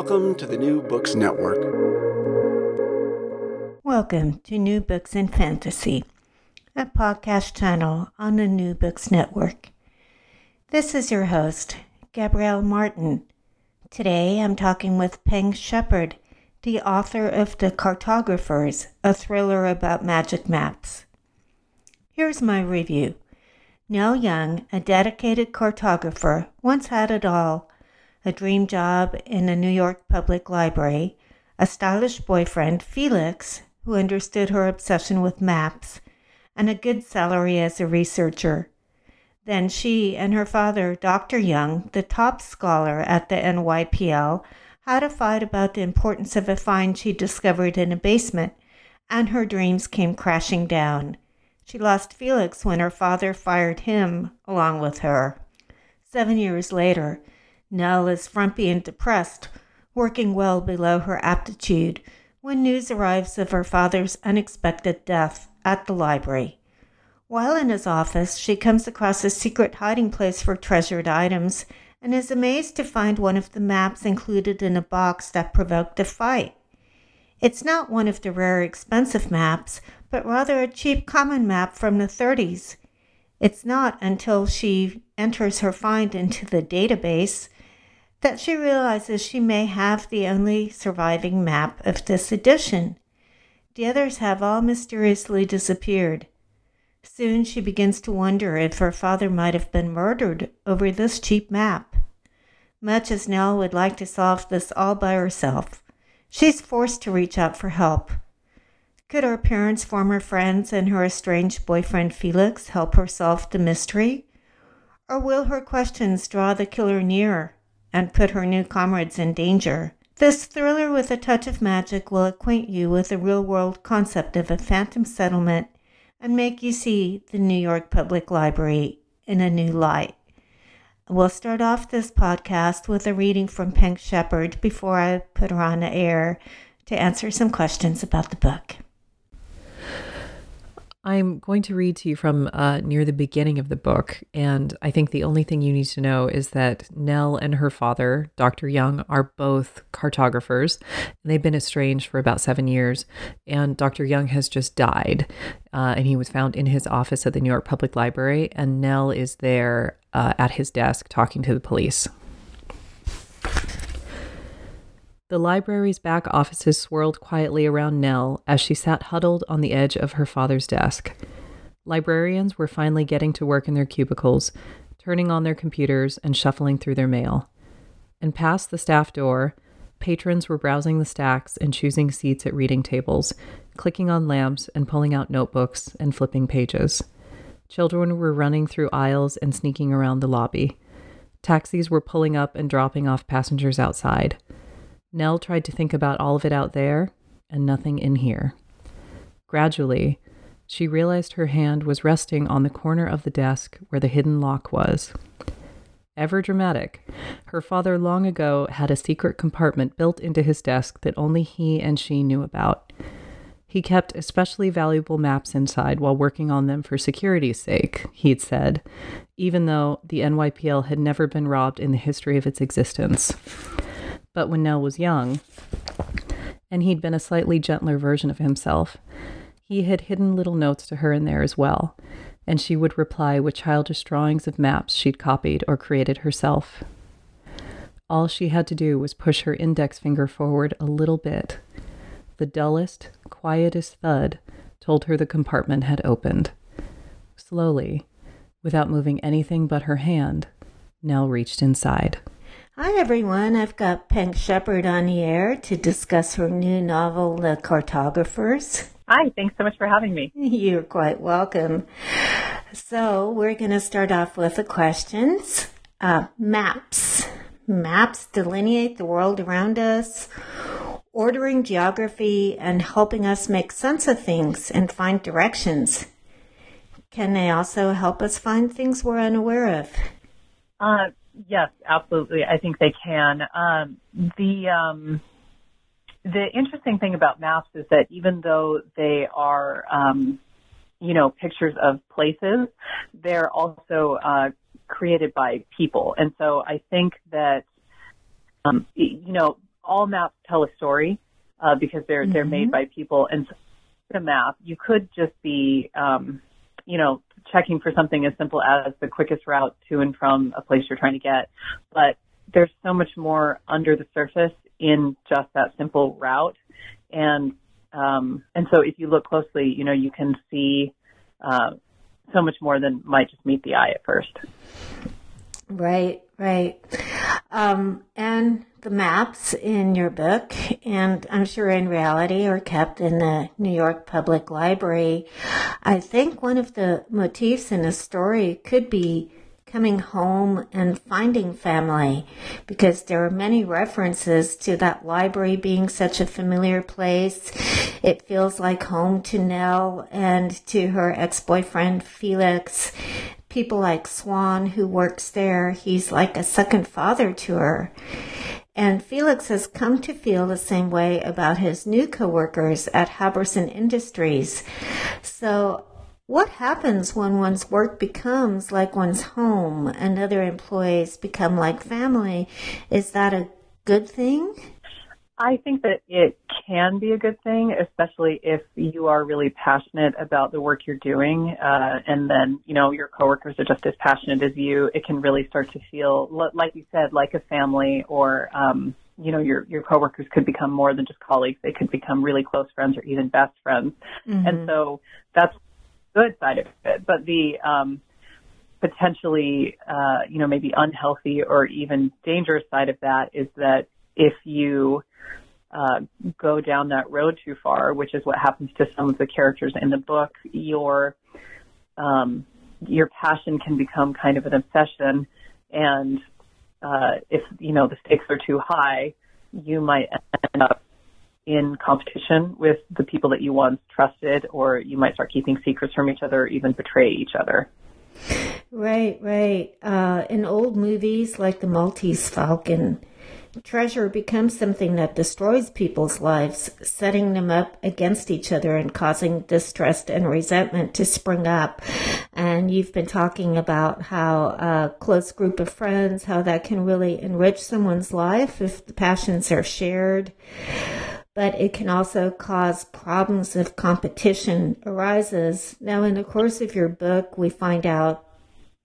Welcome to the New Books Network. Welcome to New Books in Fantasy, a podcast channel on the New Books Network. This is your host, Gabrielle Martin. Today I'm talking with Peng Shepherd, the author of The Cartographers, a thriller about magic maps. Here's my review. Nell Young, a dedicated cartographer, once had it all a dream job in a New York public library, a stylish boyfriend, Felix, who understood her obsession with maps, and a good salary as a researcher. Then she and her father, Dr. Young, the top scholar at the NYPL, had a fight about the importance of a find she discovered in a basement, and her dreams came crashing down. She lost Felix when her father fired him along with her. Seven years later, Nell is frumpy and depressed, working well below her aptitude, when news arrives of her father's unexpected death at the library. While in his office, she comes across a secret hiding place for treasured items and is amazed to find one of the maps included in a box that provoked a fight. It's not one of the rare expensive maps, but rather a cheap common map from the 30s. It's not until she enters her find into the database that she realizes she may have the only surviving map of this edition. The others have all mysteriously disappeared. Soon she begins to wonder if her father might have been murdered over this cheap map. Much as Nell would like to solve this all by herself, she's forced to reach out for help. Could her parents, former friends, and her estranged boyfriend Felix help her solve the mystery? Or will her questions draw the killer nearer and put her new comrades in danger. This thriller with a touch of magic will acquaint you with the real world concept of a phantom settlement and make you see the New York Public Library in a new light. We'll start off this podcast with a reading from Peng Shepherd before I put her on the air to answer some questions about the book. I'm going to read to you from uh, near the beginning of the book. And I think the only thing you need to know is that Nell and her father, Dr. Young, are both cartographers. And they've been estranged for about seven years. And Dr. Young has just died. Uh, and he was found in his office at the New York Public Library. And Nell is there uh, at his desk talking to the police. The library's back offices swirled quietly around Nell as she sat huddled on the edge of her father's desk. Librarians were finally getting to work in their cubicles, turning on their computers and shuffling through their mail. And past the staff door, patrons were browsing the stacks and choosing seats at reading tables, clicking on lamps and pulling out notebooks and flipping pages. Children were running through aisles and sneaking around the lobby. Taxis were pulling up and dropping off passengers outside. Nell tried to think about all of it out there and nothing in here. Gradually, she realized her hand was resting on the corner of the desk where the hidden lock was. Ever dramatic, her father long ago had a secret compartment built into his desk that only he and she knew about. He kept especially valuable maps inside while working on them for security's sake, he'd said, even though the NYPL had never been robbed in the history of its existence. But when Nell was young, and he'd been a slightly gentler version of himself, he had hidden little notes to her in there as well, and she would reply with childish drawings of maps she'd copied or created herself. All she had to do was push her index finger forward a little bit. The dullest, quietest thud told her the compartment had opened. Slowly, without moving anything but her hand, Nell reached inside. Hi, everyone. I've got Peng Shepherd on the air to discuss her new novel, The Cartographers. Hi, thanks so much for having me. You're quite welcome. So, we're going to start off with the questions. Uh, maps. Maps delineate the world around us, ordering geography and helping us make sense of things and find directions. Can they also help us find things we're unaware of? Uh, yes, absolutely. I think they can. Um, the um, the interesting thing about maps is that even though they are, um, you know, pictures of places, they're also uh, created by people, and so I think that, um, you know, all maps tell a story uh, because they're mm-hmm. they're made by people, and so the map you could just be, um, you know, checking for something as simple as the quickest route to and from a place you're trying to get, but there's so much more under the surface in just that simple route. And um, and so if you look closely, you know, you can see uh, so much more than might just meet the eye at first. Right, right. Um, and the maps in your book, and I'm sure in reality, are kept in the New York Public Library. I think one of the motifs in the story could be coming home and finding family because there are many references to that library being such a familiar place. It feels like home to Nell and to her ex-boyfriend Felix. People like Swan who works there, he's like a second father to her. And Felix has come to feel the same way about his new coworkers at Haberson Industries. So what happens when one's work becomes like one's home and other employees become like family? Is that a good thing? I think that it can be a good thing, especially if you are really passionate about the work you're doing, uh, and then you know your coworkers are just as passionate as you. It can really start to feel, like you said, like a family, or um, you know your your coworkers could become more than just colleagues. They could become really close friends or even best friends. Mm-hmm. And so that's the good side of it, but the um, potentially, uh, you know, maybe unhealthy or even dangerous side of that is that if you uh, go down that road too far, which is what happens to some of the characters in the book, your um, your passion can become kind of an obsession, and uh, if you know the stakes are too high, you might end up in competition with the people that you once trusted, or you might start keeping secrets from each other, or even betray each other. Right, right. Uh, in old movies like The Maltese Falcon, treasure becomes something that destroys people's lives, setting them up against each other and causing distrust and resentment to spring up. And you've been talking about how a close group of friends, how that can really enrich someone's life if the passions are shared but it can also cause problems if competition arises. Now, in the course of your book, we find out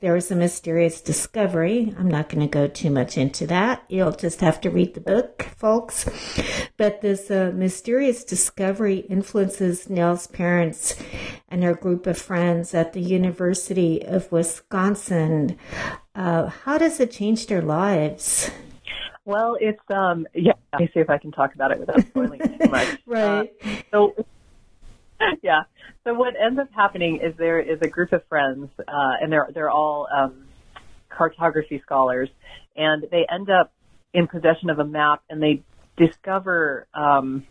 there is a mysterious discovery. I'm not going to go too much into that. You'll just have to read the book, folks. But this uh, mysterious discovery influences Nell's parents and her group of friends at the University of Wisconsin. Uh, how does it change their lives? Well, it's um yeah. Let me see if I can talk about it without spoiling too much. right. Uh, so yeah. So what ends up happening is there is a group of friends, uh, and they're they're all um, cartography scholars, and they end up in possession of a map, and they discover um,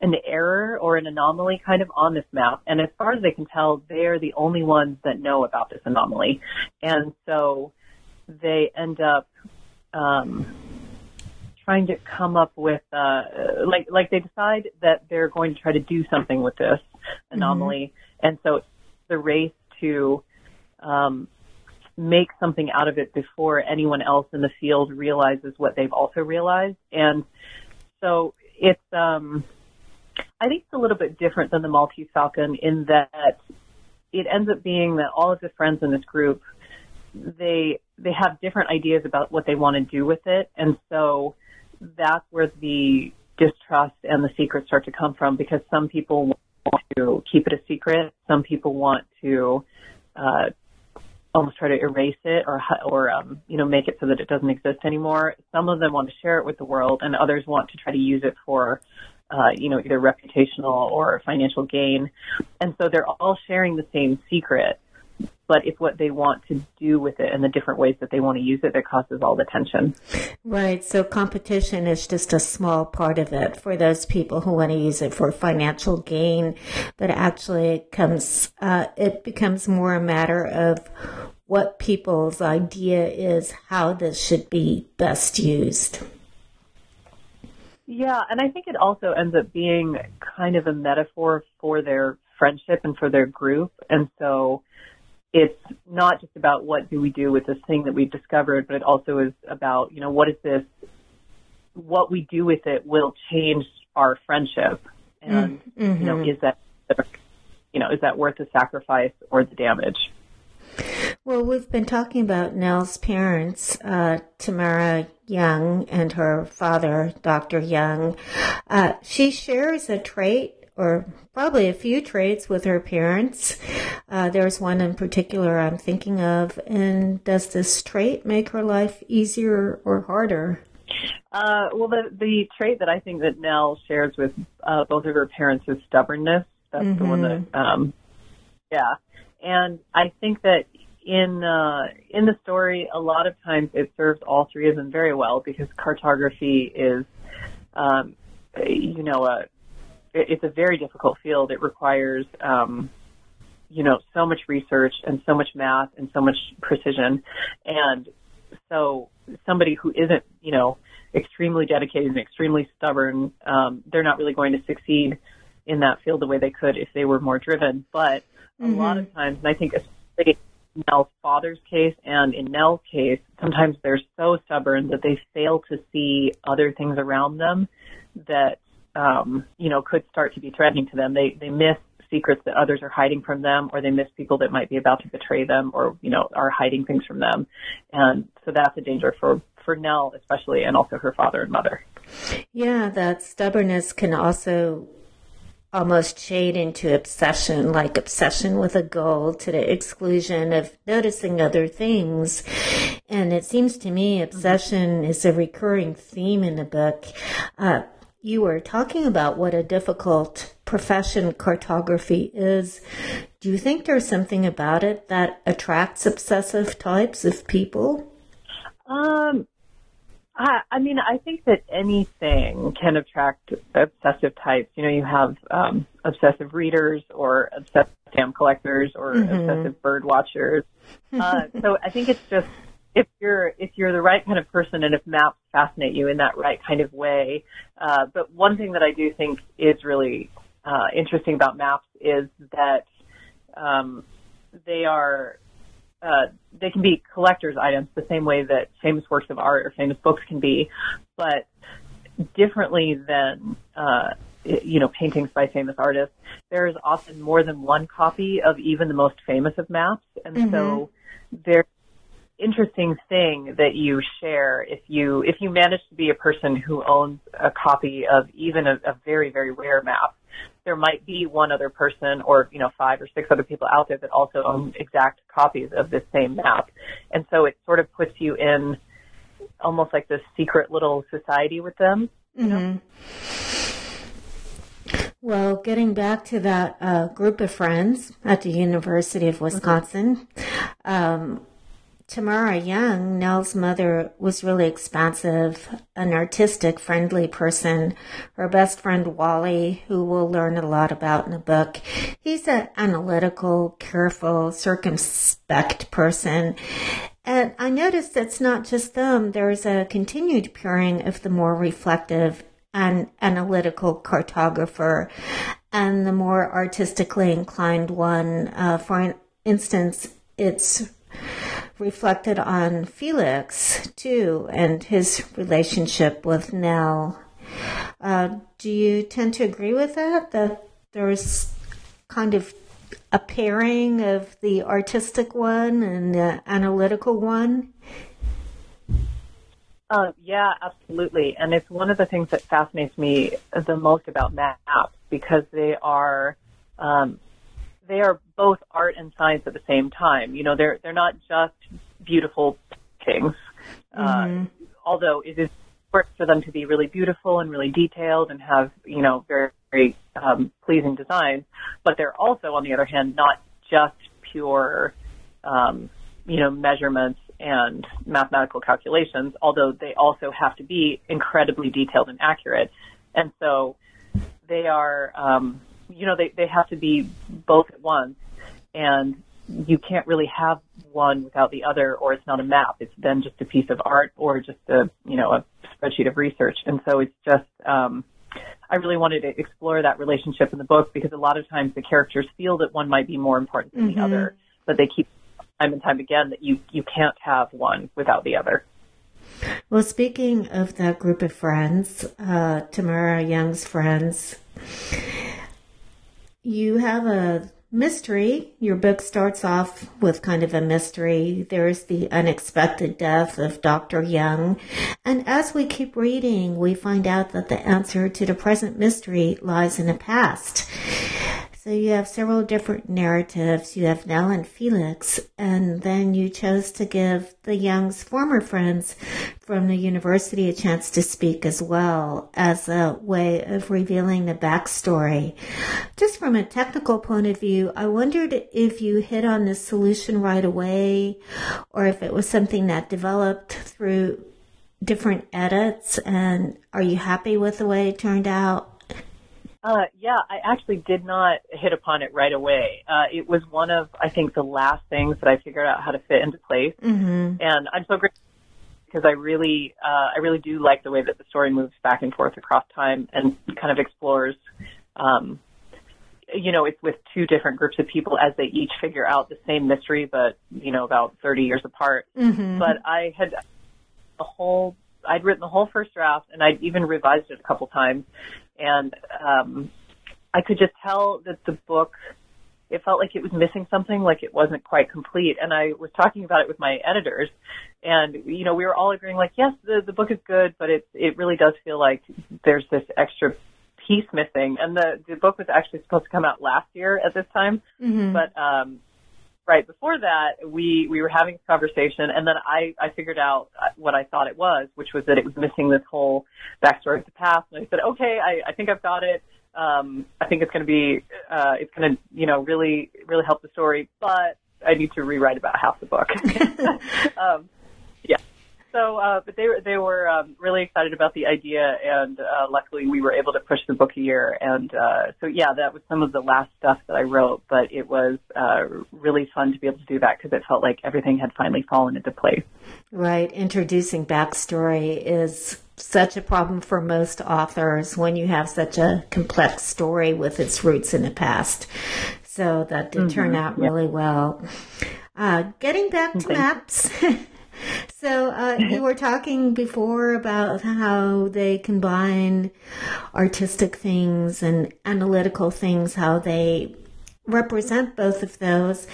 an error or an anomaly kind of on this map. And as far as they can tell, they're the only ones that know about this anomaly, and so they end up um, trying to come up with uh, like like they decide that they're going to try to do something with this anomaly, mm-hmm. and so the race to um, make something out of it before anyone else in the field realizes what they've also realized, and so it's um, I think it's a little bit different than the Maltese Falcon in that it ends up being that all of the friends in this group they they have different ideas about what they want to do with it, and so that's where the distrust and the secrets start to come from because some people want to keep it a secret, some people want to uh, almost try to erase it or or um, you know make it so that it doesn't exist anymore. Some of them want to share it with the world, and others want to try to use it for uh, you know either reputational or financial gain. And so they're all sharing the same secret, but it's what they want to do with it and the different ways that they want to use it that causes all the tension. Right. So competition is just a small part of it for those people who want to use it for financial gain, but actually it comes, uh, it becomes more a matter of what people's idea is how this should be best used. Yeah, and I think it also ends up being kind of a metaphor for their friendship and for their group. And so it's not just about what do we do with this thing that we've discovered, but it also is about, you know, what is this, what we do with it will change our friendship. And, mm-hmm. you know, is that, you know, is that worth the sacrifice or the damage? Well, we've been talking about Nell's parents, uh, Tamara Young and her father, Dr. Young. Uh, she shares a trait or probably a few traits with her parents. Uh, there's one in particular I'm thinking of. And does this trait make her life easier or harder? Uh, well, the the trait that I think that Nell shares with uh, both of her parents is stubbornness. That's mm-hmm. the one that, mm-hmm. um, yeah. And I think that in uh, in the story, a lot of times it serves all three of them very well because cartography is, um, you know, a it's a very difficult field. It requires, um, you know, so much research and so much math and so much precision. And so somebody who isn't, you know, extremely dedicated and extremely stubborn, um, they're not really going to succeed in that field the way they could if they were more driven. But a mm-hmm. lot of times, and I think especially in Nell's father's case and in Nell's case, sometimes they're so stubborn that they fail to see other things around them that um, you know, could start to be threatening to them. They they miss secrets that others are hiding from them, or they miss people that might be about to betray them, or you know, are hiding things from them, and so that's a danger for for Nell especially, and also her father and mother. Yeah, that stubbornness can also almost shade into obsession, like obsession with a goal to the exclusion of noticing other things. And it seems to me obsession is a recurring theme in the book. Uh, you were talking about what a difficult profession cartography is. Do you think there's something about it that attracts obsessive types of people? Um, I, I mean, I think that anything can attract obsessive types. You know, you have um, obsessive readers or obsessive stamp collectors or mm-hmm. obsessive bird watchers. Uh, so I think it's just if you're if you're the right kind of person and if maps fascinate you in that right kind of way. Uh, but one thing that I do think is really uh, interesting about maps is that um, they are uh, they can be collector's items the same way that famous works of art or famous books can be, but differently than uh, you know paintings by famous artists. There is often more than one copy of even the most famous of maps, and mm-hmm. so there interesting thing that you share if you if you manage to be a person who owns a copy of even a, a very very rare map there might be one other person or you know five or six other people out there that also own exact copies of this same map and so it sort of puts you in almost like this secret little society with them you mm-hmm. Well, getting back to that uh, group of friends at the University of Wisconsin, um, Tamara Young, Nell's mother, was really expansive, an artistic, friendly person. Her best friend, Wally, who we'll learn a lot about in the book, he's an analytical, careful, circumspect person. And I noticed it's not just them. There's a continued pairing of the more reflective and analytical cartographer and the more artistically inclined one. Uh, for instance, it's reflected on Felix too and his relationship with Nell. Uh, do you tend to agree with that? That there's kind of a pairing of the artistic one and the analytical one? Uh, yeah, absolutely. And it's one of the things that fascinates me the most about maps because they are um, they are both art and science at the same time. You know, they're they're not just beautiful paintings, mm-hmm. uh, although it is important for them to be really beautiful and really detailed and have you know very very um, pleasing designs. But they're also, on the other hand, not just pure um, you know measurements and mathematical calculations, although they also have to be incredibly detailed and accurate. And so they are, um, you know, they, they have to be both at once. And you can't really have one without the other, or it's not a map. It's then just a piece of art or just a, you know, a spreadsheet of research. And so it's just, um, I really wanted to explore that relationship in the book because a lot of times the characters feel that one might be more important than mm-hmm. the other, but they keep time and time again that you, you can't have one without the other. Well, speaking of that group of friends, uh, Tamara Young's friends, you have a mystery. Your book starts off with kind of a mystery. There's the unexpected death of Dr. Young. And as we keep reading, we find out that the answer to the present mystery lies in the past. So you have several different narratives. You have Nell and Felix, and then you chose to give the Young's former friends from the university a chance to speak as well as a way of revealing the backstory. Just from a technical point of view, I wondered if you hit on the solution right away or if it was something that developed through different edits and are you happy with the way it turned out? Uh, yeah, I actually did not hit upon it right away. Uh, it was one of, I think, the last things that I figured out how to fit into place. Mm-hmm. And I'm so grateful because I really, uh, I really do like the way that the story moves back and forth across time and kind of explores, um, you know, it's with two different groups of people as they each figure out the same mystery, but, you know, about 30 years apart. Mm-hmm. But I had the whole I'd written the whole first draft and I'd even revised it a couple times and um, I could just tell that the book it felt like it was missing something, like it wasn't quite complete. And I was talking about it with my editors, and you know, we were all agreeing, like, yes, the the book is good, but it it really does feel like there's this extra piece missing. And the the book was actually supposed to come out last year at this time, mm-hmm. but um, right before that, we we were having a conversation, and then I I figured out what I thought it was, which was that it was missing this whole backstory of the past. And I said, okay, I I think I've got it. Um, I think it's going to be uh, it's going to you know really really help the story, but I need to rewrite about half the book. um, so, uh, but they were they were um, really excited about the idea, and uh, luckily we were able to push the book a year. And uh, so, yeah, that was some of the last stuff that I wrote, but it was uh, really fun to be able to do that because it felt like everything had finally fallen into place. Right, introducing backstory is such a problem for most authors when you have such a complex story with its roots in the past. So that did mm-hmm. turn out really well. Uh, getting back to maps. So uh, you were talking before about how they combine artistic things and analytical things, how they represent both of those.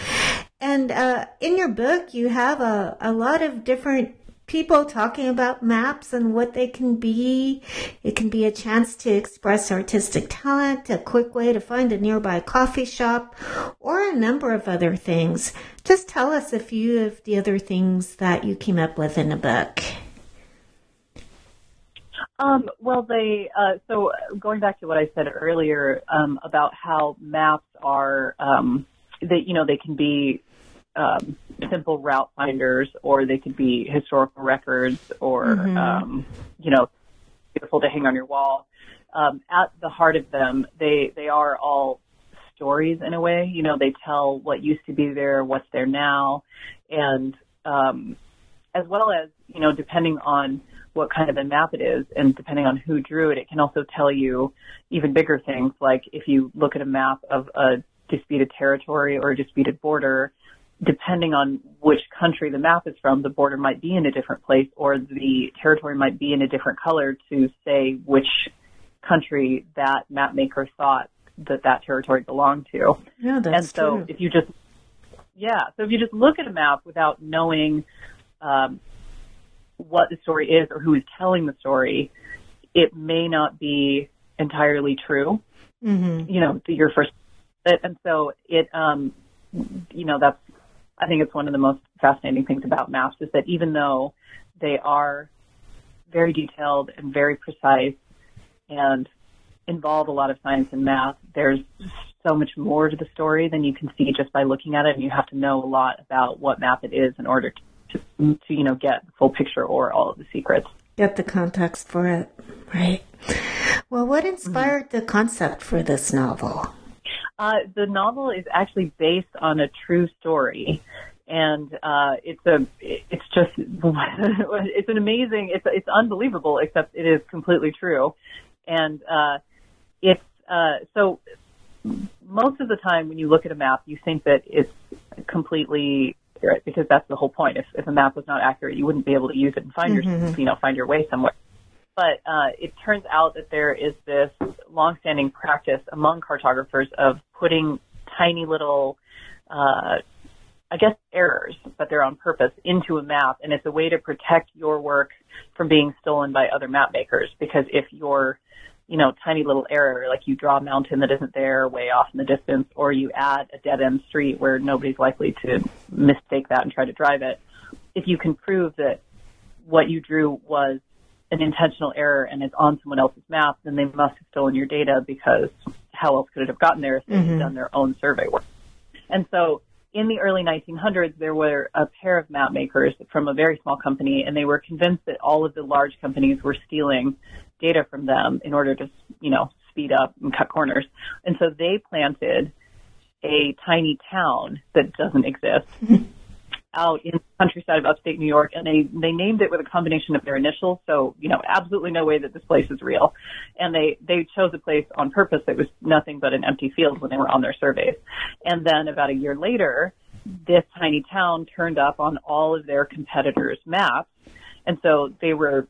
And uh, in your book, you have a, a lot of different people talking about maps and what they can be. It can be a chance to express artistic talent, a quick way to find a nearby coffee shop, or a number of other things. Just tell us a few of the other things that you came up with in the book. Um, well, they uh, so going back to what I said earlier um, about how maps are, um, they you know they can be um, simple route finders, or they could be historical records, or mm-hmm. um, you know, beautiful to hang on your wall. Um, at the heart of them, they they are all stories in a way. You know, they tell what used to be there, what's there now, and um, as well as you know, depending on what kind of a map it is and depending on who drew it, it can also tell you even bigger things. Like if you look at a map of a disputed territory or a disputed border, depending on which country the map is from, the border might be in a different place or the territory might be in a different color to say which country that map maker thought that that territory belonged to. Yeah, that's and so true. if you just yeah, so if you just look at a map without knowing um, what the story is or who is telling the story, it may not be entirely true. Mm-hmm. You know, your first, and so it, um, you know, that's I think it's one of the most fascinating things about maps is that even though they are very detailed and very precise and involve a lot of science and math, there's so much more to the story than you can see just by looking at it. And you have to know a lot about what map it is in order to, to, to you know, get the full picture or all of the secrets. Get the context for it, right? Well, what inspired the concept for this novel? Uh, the novel is actually based on a true story, and uh, it's a it's just it's an amazing it's it's unbelievable except it is completely true, and uh, it's uh, so most of the time when you look at a map you think that it's completely accurate because that's the whole point. If if a map was not accurate, you wouldn't be able to use it and find your you know find your way somewhere but uh, it turns out that there is this longstanding practice among cartographers of putting tiny little, uh, I guess, errors, but they're on purpose, into a map, and it's a way to protect your work from being stolen by other map makers. Because if your, you know, tiny little error, like you draw a mountain that isn't there way off in the distance, or you add a dead end street where nobody's likely to mistake that and try to drive it, if you can prove that what you drew was an intentional error and it's on someone else's map, then they must have stolen your data because how else could it have gotten there if they had mm-hmm. done their own survey work? And so in the early 1900s, there were a pair of map makers from a very small company, and they were convinced that all of the large companies were stealing data from them in order to, you know, speed up and cut corners. And so they planted a tiny town that doesn't exist mm-hmm. out in the countryside of upstate New York, and they they named it with a combination of their initials. So you know, absolutely no way that this place is real. And they they chose a place on purpose that was nothing but an empty field when they were on their surveys. And then about a year later, this tiny town turned up on all of their competitors' maps, and so they were.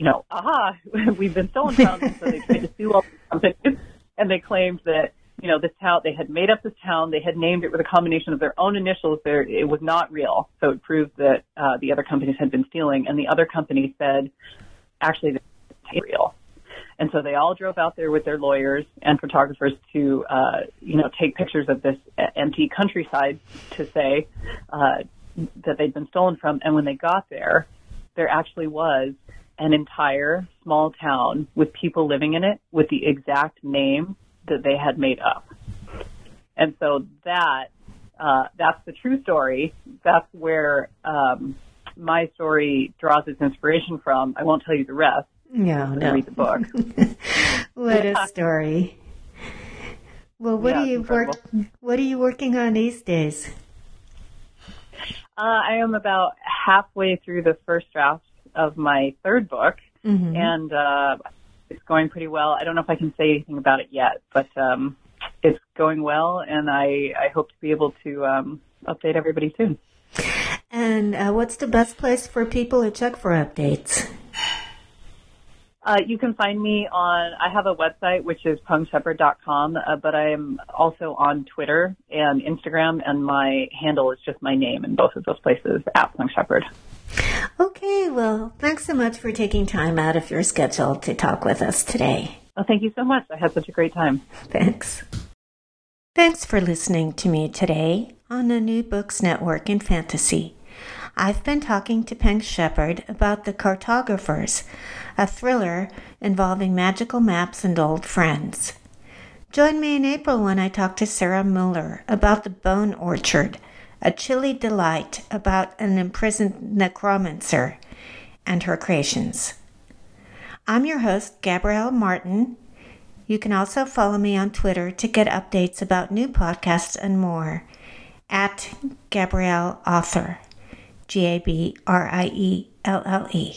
You know, aha, we've been stolen from, and so they tried to sue all the companies, and they claimed that you know, this town, they had made up this town, they had named it with a combination of their own initials. There, it was not real. So it proved that uh, the other companies had been stealing. And the other company said, actually, is real. And so they all drove out there with their lawyers and photographers to, uh, you know, take pictures of this empty countryside to say uh, that they'd been stolen from. And when they got there, there actually was an entire small town with people living in it with the exact name that they had made up. And so that uh, that's the true story. That's where um, my story draws its inspiration from. I won't tell you the rest. No, no. Read the book. what a story. Well, what Yeah, are you work? What are you working on these days? Uh, I am about halfway through the first draft of my third book, Mm-hmm. and uh, it's going pretty well. I don't know if I can say anything about it yet, but um, it's going well, and I, I hope to be able to um, update everybody soon. And uh, what's the best place for people to check for updates? Uh, you can find me on, I have a website, which is pengshepherd.com, uh, but I am also on Twitter and Instagram, and my handle is just my name in both of those places, at pengshepherd. Okay, well, thanks so much for taking time out of your schedule to talk with us today. Well, thank you so much. I had such a great time. Thanks. Thanks for listening to me today on the New Books Network in Fantasy. I've been talking to Peng Shepherd about The Cartographers, a thriller involving magical maps and old friends. Join me in April when I talk to Sara Mueller about The Bone Orchard, a chilly delight about an imprisoned necromancer and her creations. I'm your host, Gabrielle Martin. You can also follow me on Twitter to get updates about new podcasts and more at Gabrielle Author. G A B R I E L L E.